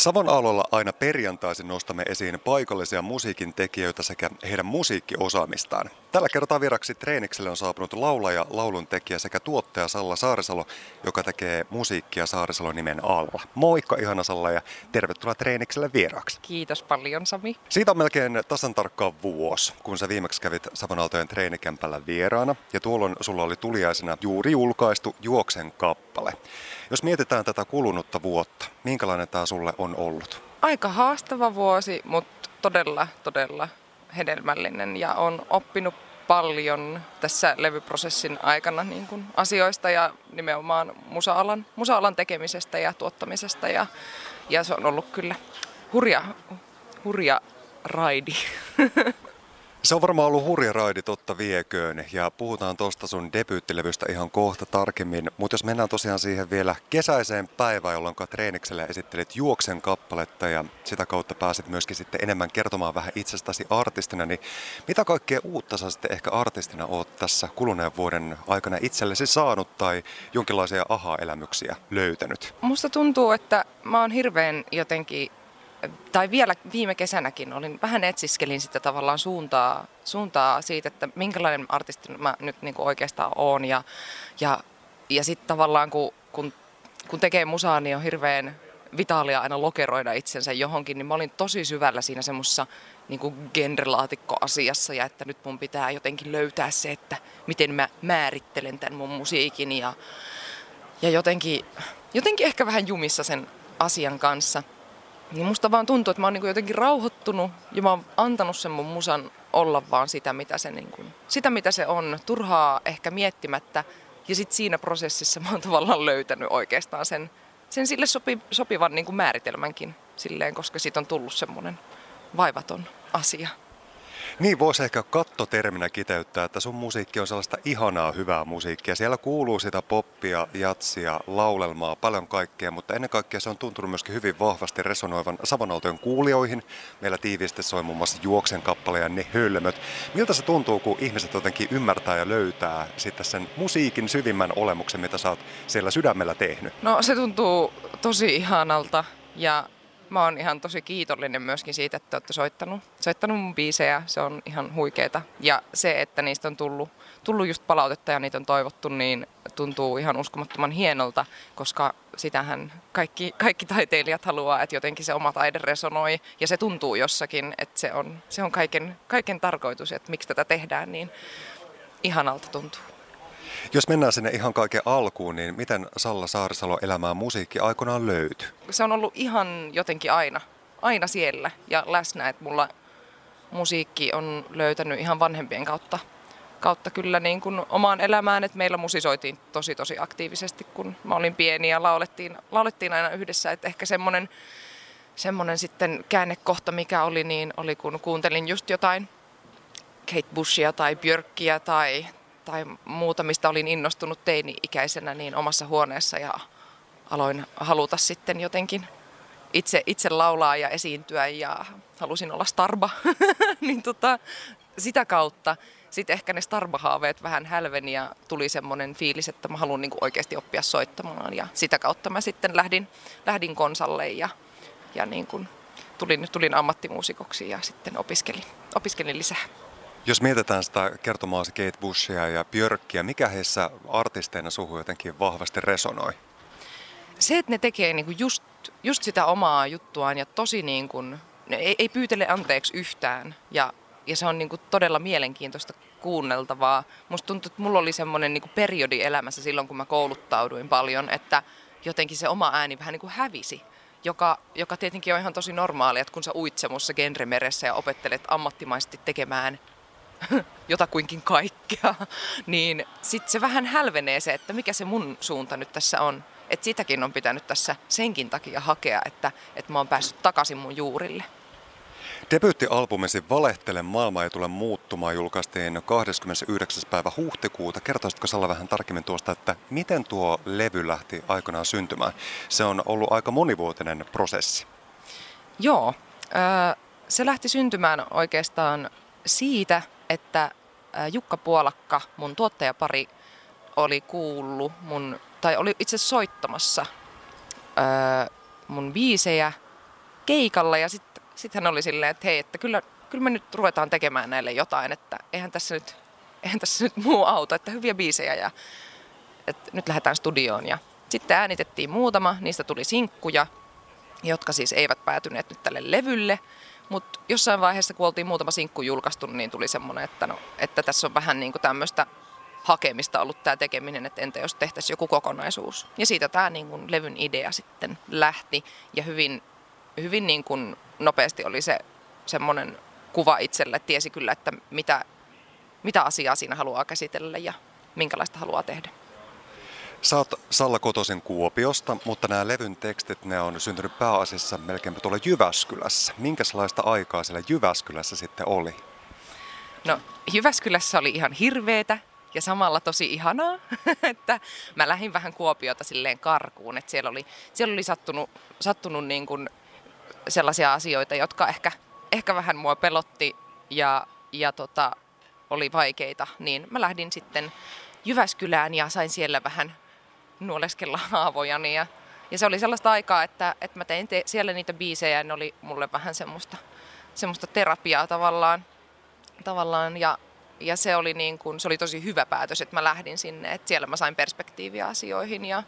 Savon alolla aina perjantaisin nostamme esiin paikallisia musiikin tekijöitä sekä heidän musiikkiosaamistaan. Tällä kertaa vieraksi treenikselle on saapunut laulaja, lauluntekijä sekä tuottaja Salla Saarisalo, joka tekee musiikkia Saarisalo nimen alla. Moikka ihana Salla ja tervetuloa treenikselle vieraaksi. Kiitos paljon Sami. Siitä on melkein tasan tarkkaan vuosi, kun sä viimeksi kävit Savon Aaltojen treenikämpällä vieraana ja tuolloin sulla oli tuliaisena juuri julkaistu Juoksen kappale. Jos mietitään tätä kulunutta vuotta, minkälainen tämä sulle on ollut? Aika haastava vuosi, mutta todella, todella hedelmällinen ja on oppinut paljon tässä levyprosessin aikana niin kuin asioista ja nimenomaan musa-alan, musa-alan tekemisestä ja tuottamisesta ja, ja se on ollut kyllä hurja, hurja raidi. Se on varmaan ollut hurja raidi totta vieköön ja puhutaan tuosta sun debyyttilevystä ihan kohta tarkemmin. Mutta jos mennään tosiaan siihen vielä kesäiseen päivään, jolloin treenikselle esittelit Juoksen kappaletta ja sitä kautta pääsit myöskin sitten enemmän kertomaan vähän itsestäsi artistina, niin mitä kaikkea uutta sä sitten ehkä artistina oot tässä kuluneen vuoden aikana itsellesi saanut tai jonkinlaisia aha-elämyksiä löytänyt? Musta tuntuu, että mä oon hirveän jotenkin tai vielä viime kesänäkin olin, vähän etsiskelin sitä tavallaan suuntaa, suuntaa siitä, että minkälainen artisti mä nyt niin kuin oikeastaan oon. Ja, ja, ja sitten tavallaan kun, kun, kun tekee musaa, niin on hirveän vitaalia aina lokeroida itsensä johonkin, niin mä olin tosi syvällä siinä semmoisessa niin genrelaatikkoasiassa ja että nyt mun pitää jotenkin löytää se, että miten mä määrittelen tämän mun musiikin. Ja, ja jotenkin, jotenkin ehkä vähän jumissa sen asian kanssa – niin musta vaan tuntuu, että mä oon niin jotenkin rauhoittunut ja mä oon antanut sen mun musan olla vaan sitä, mitä se, niin kuin, sitä, mitä se on. Turhaa ehkä miettimättä. Ja sitten siinä prosessissa mä oon tavallaan löytänyt oikeastaan sen, sen sille sopi, sopivan niin kuin määritelmänkin silleen, koska siitä on tullut semmoinen vaivaton asia. Niin voisi ehkä kattoterminä kiteyttää, että sun musiikki on sellaista ihanaa hyvää musiikkia. Siellä kuuluu sitä poppia, jatsia, laulelmaa, paljon kaikkea, mutta ennen kaikkea se on tuntunut myöskin hyvin vahvasti resonoivan Savonaltojen kuulijoihin. Meillä tiiviisti soi muun muassa Juoksen kappale ja Ne hölmöt. Miltä se tuntuu, kun ihmiset jotenkin ymmärtää ja löytää sitten sen musiikin syvimmän olemuksen, mitä sä oot siellä sydämellä tehnyt? No se tuntuu tosi ihanalta ja mä oon ihan tosi kiitollinen myöskin siitä, että olette soittanut, soittanut mun biisejä. Se on ihan huikeeta. Ja se, että niistä on tullut, tullut just palautetta ja niitä on toivottu, niin tuntuu ihan uskomattoman hienolta, koska sitähän kaikki, kaikki taiteilijat haluaa, että jotenkin se oma taide resonoi ja se tuntuu jossakin, että se on, se on kaiken, kaiken tarkoitus, että miksi tätä tehdään, niin ihanalta tuntuu. Jos mennään sinne ihan kaiken alkuun, niin miten Salla Saarisalo elämää musiikki aikoinaan löytyi? Se on ollut ihan jotenkin aina, aina siellä ja läsnä, että mulla musiikki on löytänyt ihan vanhempien kautta, kautta kyllä niin kuin omaan elämään, että meillä musisoitiin tosi tosi aktiivisesti, kun mä olin pieni ja laulettiin, laulettiin aina yhdessä, että ehkä semmoinen semmoinen sitten käännekohta, mikä oli, niin oli kun kuuntelin just jotain Kate Bushia tai Björkkiä tai, tai muuta, mistä olin innostunut teini-ikäisenä niin omassa huoneessa ja aloin haluta sitten jotenkin itse, itse laulaa ja esiintyä ja halusin olla starba, niin tota, sitä kautta sitten ehkä ne starba-haaveet vähän hälveni ja tuli semmoinen fiilis, että mä haluan niin oikeasti oppia soittamaan ja sitä kautta mä sitten lähdin, lähdin konsalle ja, ja niin kuin tulin, tulin ammattimuusikoksi ja sitten opiskelin, opiskelin lisää. Jos mietitään sitä kertomaasi Kate Bushia ja Björkkiä, mikä heissä artisteina suhu jotenkin vahvasti resonoi? Se, että ne tekee niinku just, just sitä omaa juttuaan ja tosi niin kuin, ei, ei pyytele anteeksi yhtään ja, ja se on niinku todella mielenkiintoista kuunneltavaa. Musta tuntuu, että mulla oli semmoinen niinku periodi elämässä silloin, kun mä kouluttauduin paljon, että jotenkin se oma ääni vähän niin kuin hävisi joka, joka tietenkin on ihan tosi normaali, että kun sä uit semmoisessa genremeressä ja opettelet ammattimaisesti tekemään jotakuinkin kaikkea, niin sitten se vähän hälvenee se, että mikä se mun suunta nyt tässä on. Että sitäkin on pitänyt tässä senkin takia hakea, että, että mä oon päässyt takaisin mun juurille. Debyyttialbumisi Valehtele maailma ei tule muuttumaan julkaistiin 29. päivä huhtikuuta. Kertoisitko Salla vähän tarkemmin tuosta, että miten tuo levy lähti aikanaan syntymään? Se on ollut aika monivuotinen prosessi. Joo, se lähti syntymään oikeastaan siitä, että Jukka Puolakka, mun tuottajapari, oli kuullut mun, tai oli itse soittamassa mun biisejä keikalla. Ja sitten sit hän oli silleen, että hei, että kyllä, kyllä me nyt ruvetaan tekemään näille jotain, että eihän tässä nyt, eihän tässä nyt muu auto, että hyviä biisejä ja että nyt lähdetään studioon. Ja sitten äänitettiin muutama, niistä tuli sinkkuja, jotka siis eivät päätyneet nyt tälle levylle, mutta jossain vaiheessa, kun oltiin muutama sinkku julkaistu, niin tuli semmoinen, että, no, että tässä on vähän niin tämmöistä hakemista ollut tämä tekeminen, että entä jos tehtäisiin joku kokonaisuus. Ja siitä tämä niin kuin levyn idea sitten lähti ja hyvin, hyvin niin kuin nopeasti oli se semmoinen kuva itselle, että tiesi kyllä, että mitä, mitä asiaa siinä haluaa käsitellä ja minkälaista haluaa tehdä. Sä oot Salla kotoisin Kuopiosta, mutta nämä levyn tekstit ne on syntynyt pääasiassa melkein tuolla Jyväskylässä. Minkälaista aikaa siellä Jyväskylässä sitten oli? No Jyväskylässä oli ihan hirveetä ja samalla tosi ihanaa, että mä lähdin vähän Kuopiota silleen karkuun, että siellä oli, siellä oli sattunut, sattunut niin kuin sellaisia asioita, jotka ehkä, ehkä vähän mua pelotti ja, ja tota, oli vaikeita, niin mä lähdin sitten Jyväskylään ja sain siellä vähän nuoleskella haavojani. Ja, ja se oli sellaista aikaa, että, että mä tein te, siellä niitä biisejä ja ne oli mulle vähän semmoista, semmoista terapiaa tavallaan. tavallaan ja, ja se oli, niin kuin, se oli tosi hyvä päätös, että mä lähdin sinne, että siellä mä sain perspektiiviä asioihin ja,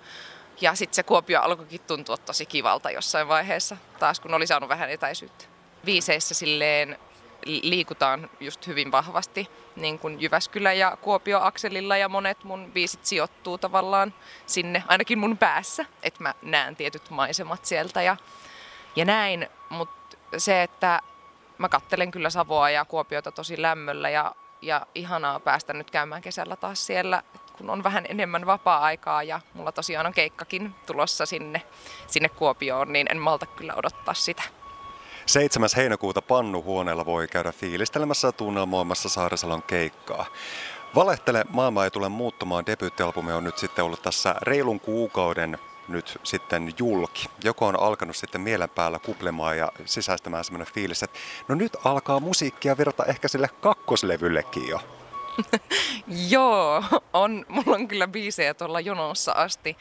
ja sitten se Kuopio alkoikin tuntua tosi kivalta jossain vaiheessa, taas kun oli saanut vähän etäisyyttä. Viiseissä silleen liikutaan just hyvin vahvasti niin kuin Jyväskylä ja Kuopio akselilla ja monet mun biisit sijoittuu tavallaan sinne, ainakin mun päässä, että mä näen tietyt maisemat sieltä ja, ja näin, mutta se, että mä kattelen kyllä Savoa ja Kuopiota tosi lämmöllä ja, ja ihanaa päästä nyt käymään kesällä taas siellä, kun on vähän enemmän vapaa-aikaa ja mulla tosiaan on keikkakin tulossa sinne, sinne Kuopioon, niin en malta kyllä odottaa sitä. 7. heinäkuuta Pannuhuoneella voi käydä fiilistelemässä ja tunnelmoimassa Saarisalon keikkaa. Valehtele, maailma ei tule muuttumaan. Debyyttialbumi on nyt sitten ollut tässä reilun kuukauden nyt sitten julki. Joko on alkanut sitten mielen päällä kuplemaan ja sisäistämään semmoinen fiilis, että no nyt alkaa musiikkia virta ehkä sille kakkoslevyllekin jo. Joo, on, mulla on kyllä biisejä tuolla jonossa asti.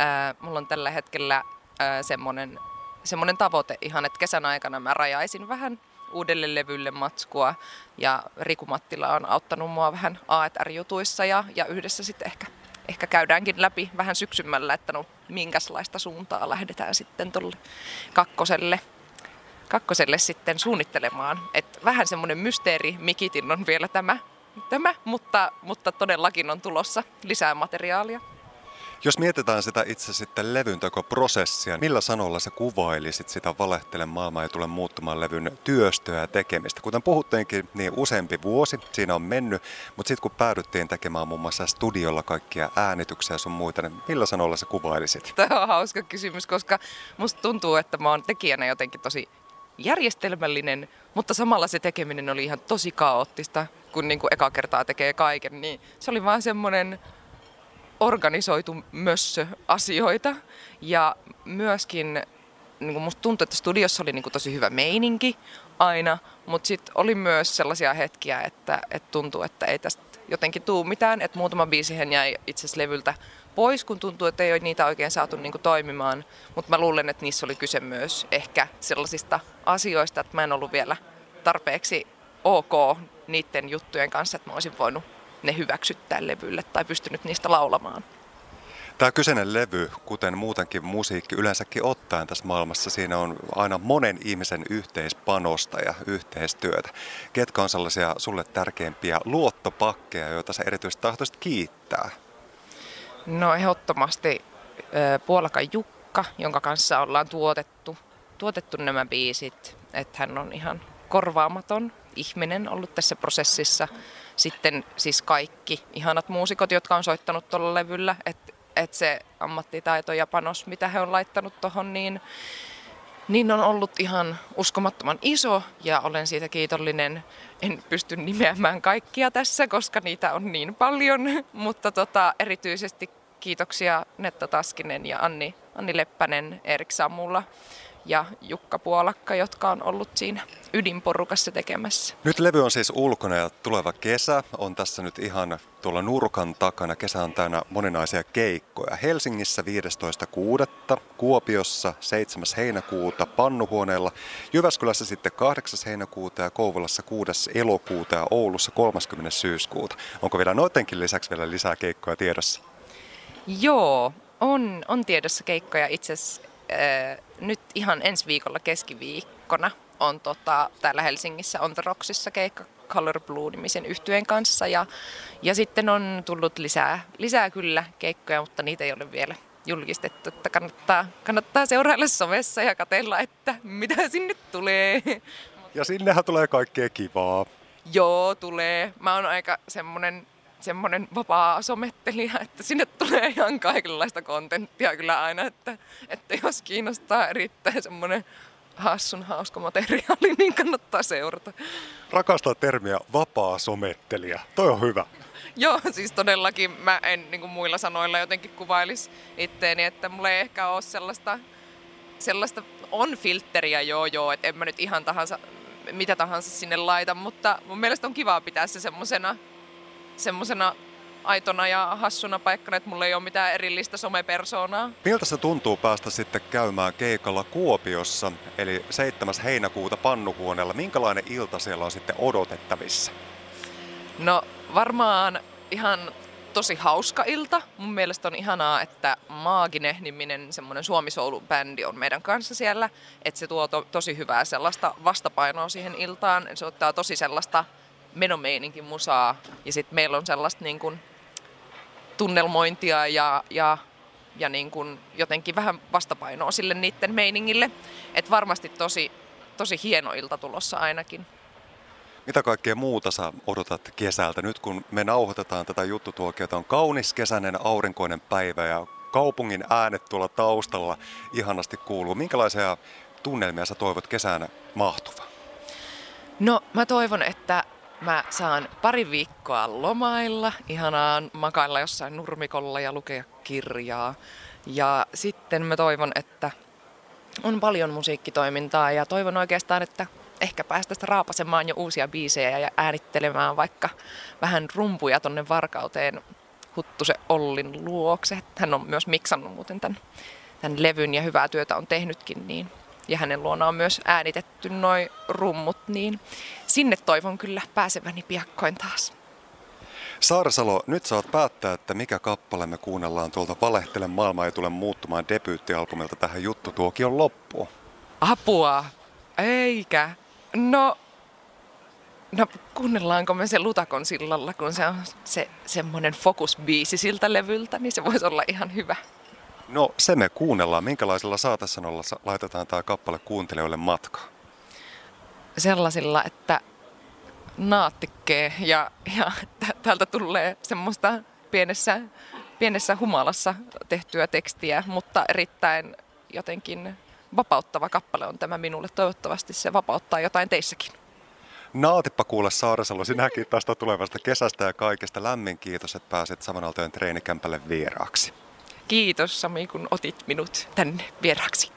Äh, mulla on tällä hetkellä äh, semmoinen semmoinen tavoite ihan, että kesän aikana mä rajaisin vähän uudelle levylle matskua ja Riku Mattila on auttanut mua vähän AER-jutuissa ja, ja yhdessä sitten ehkä, ehkä käydäänkin läpi vähän syksymällä, että no minkälaista suuntaa lähdetään sitten tuolle kakkoselle, kakkoselle sitten suunnittelemaan. Et vähän semmoinen mysteeri Mikitin on vielä tämä, tämä mutta, mutta todellakin on tulossa lisää materiaalia. Jos mietitään sitä itse sitten levyntekoprosessia, millä sanoilla sä kuvailisit sitä Valehtelen maailmaa ja tule muuttumaan levyn työstöä ja tekemistä? Kuten puhuttiinkin, niin useampi vuosi siinä on mennyt, mutta sitten kun päädyttiin tekemään muun muassa studiolla kaikkia äänityksiä sun muita, niin millä sanoilla sä kuvailisit? Tämä on hauska kysymys, koska musta tuntuu, että mä oon tekijänä jotenkin tosi järjestelmällinen, mutta samalla se tekeminen oli ihan tosi kaoottista, kun niin kuin eka kertaa tekee kaiken, niin se oli vaan semmoinen organisoitu mössö asioita. Ja myöskin niin kuin musta tuntui, että studiossa oli niin kuin tosi hyvä meininki aina, mutta sitten oli myös sellaisia hetkiä, että, että tuntui, että ei tästä jotenkin tuu mitään, että muutama biisihän jäi itse asiassa levyltä pois, kun tuntuu, että ei ole niitä oikein saatu niin kuin toimimaan, mutta mä luulen, että niissä oli kyse myös ehkä sellaisista asioista, että mä en ollut vielä tarpeeksi ok niiden juttujen kanssa, että mä olisin voinut ne hyväksyttää levylle tai pystynyt niistä laulamaan. Tämä kyseinen levy, kuten muutenkin musiikki yleensäkin ottaen tässä maailmassa, siinä on aina monen ihmisen yhteispanosta ja yhteistyötä. Ketkä on sellaisia sulle tärkeimpiä luottopakkeja, joita sä erityisesti tahtoisit kiittää? No ehdottomasti Puolakan Jukka, jonka kanssa ollaan tuotettu, tuotettu nämä biisit. Että hän on ihan korvaamaton ihminen ollut tässä prosessissa. Sitten siis kaikki ihanat muusikot, jotka on soittanut tuolla levyllä, että et se ammattitaito ja panos, mitä he on laittanut tuohon, niin, niin on ollut ihan uskomattoman iso. Ja olen siitä kiitollinen. En pysty nimeämään kaikkia tässä, koska niitä on niin paljon, mutta tota, erityisesti kiitoksia Netta Taskinen ja Anni, Anni Leppänen, Erik Sammulla, ja Jukka Puolakka, jotka on ollut siinä ydinporukassa tekemässä. Nyt levy on siis ulkona ja tuleva kesä on tässä nyt ihan tuolla nurkan takana. Kesä on täynnä moninaisia keikkoja. Helsingissä 15.6., Kuopiossa 7. heinäkuuta Pannuhuoneella, Jyväskylässä sitten 8. heinäkuuta ja Kouvolassa 6. elokuuta ja Oulussa 30. syyskuuta. Onko vielä noitenkin lisäksi vielä lisää keikkoja tiedossa? Joo, on, on tiedossa keikkoja itse asiassa nyt ihan ensi viikolla keskiviikkona on tota, täällä Helsingissä on The Rocksissa keikka Color Blue-nimisen yhtyeen kanssa ja, ja sitten on tullut lisää, lisää kyllä keikkoja, mutta niitä ei ole vielä julkistettu, että kannattaa, kannattaa seurailla somessa ja katella, että mitä sinne tulee. Ja sinnehän tulee kaikkea kivaa. Joo, tulee. Mä oon aika semmonen semmoinen vapaa somettelija, että sinne tulee ihan kaikenlaista kontenttia kyllä aina, että, että jos kiinnostaa erittäin semmoinen hassun hauska materiaali, niin kannattaa seurata. Rakastaa termiä vapaa somettelija. Toi on hyvä. Joo, siis todellakin mä en niin kuin muilla sanoilla jotenkin kuvailisi itteeni, että mulla ei ehkä ole sellaista, sellaista on filtteriä joo joo, että en mä nyt ihan tahansa, mitä tahansa sinne laita, mutta mun mielestä on kiva pitää se semmosena semmosena aitona ja hassuna paikkana, että mulla ei ole mitään erillistä somepersoonaa. Miltä se tuntuu päästä sitten käymään keikalla Kuopiossa, eli 7. heinäkuuta Pannuhuoneella? Minkälainen ilta siellä on sitten odotettavissa? No varmaan ihan tosi hauska ilta. Mun mielestä on ihanaa, että Maagine-niminen semmoinen Suomi-soulu-bändi on meidän kanssa siellä. Että se tuo to- tosi hyvää sellaista vastapainoa siihen iltaan. Se ottaa tosi sellaista menomeininkin musaa. Ja sitten meillä on sellaista niin kuin tunnelmointia ja, ja, ja niin kuin jotenkin vähän vastapainoa sille niiden meiningille. Että varmasti tosi, tosi hieno ilta tulossa ainakin. Mitä kaikkea muuta sä odotat kesältä? Nyt kun me nauhoitetaan tätä juttutuokiota, on kaunis kesäinen aurinkoinen päivä ja kaupungin äänet tuolla taustalla ihanasti kuuluu. Minkälaisia tunnelmia sä toivot kesänä mahtuva? No mä toivon, että Mä saan pari viikkoa lomailla, ihanaan makailla jossain nurmikolla ja lukea kirjaa. Ja sitten mä toivon, että on paljon musiikkitoimintaa ja toivon oikeastaan, että ehkä päästäisiin raapasemaan jo uusia biisejä ja äänittelemään vaikka vähän rumpuja tonne Varkauteen Huttusen Ollin luokse. Hän on myös miksannut muuten tämän, tämän levyn ja hyvää työtä on tehnytkin, niin ja hänen luonaan on myös äänitetty noin rummut, niin sinne toivon kyllä pääseväni piakkoin taas. Saarsalo, nyt saat päättää, että mikä kappale me kuunnellaan tuolta Valehtele maailma ei tule muuttumaan debyyttialbumilta tähän juttu tuokion loppuun. Apua! Eikä. No, no kuunnellaanko me se Lutakon sillalla, kun se on se semmoinen fokusbiisi siltä levyltä, niin se voisi olla ihan hyvä. No se me kuunnellaan. Minkälaisella saatesanolla laitetaan tämä kappale kuuntelijoille matkaan? Sellaisilla, että naattikkee ja, ja täältä tulee semmoista pienessä, pienessä humalassa tehtyä tekstiä, mutta erittäin jotenkin vapauttava kappale on tämä minulle. Toivottavasti se vapauttaa jotain teissäkin. Naatippa kuule Saaresalo, sinäkin tästä tulevasta kesästä ja kaikesta. Lämmin kiitos, että pääsit Samanaltojen treenikämpälle vieraaksi. Kiitos Sami, kun otit minut tänne vieraaksi.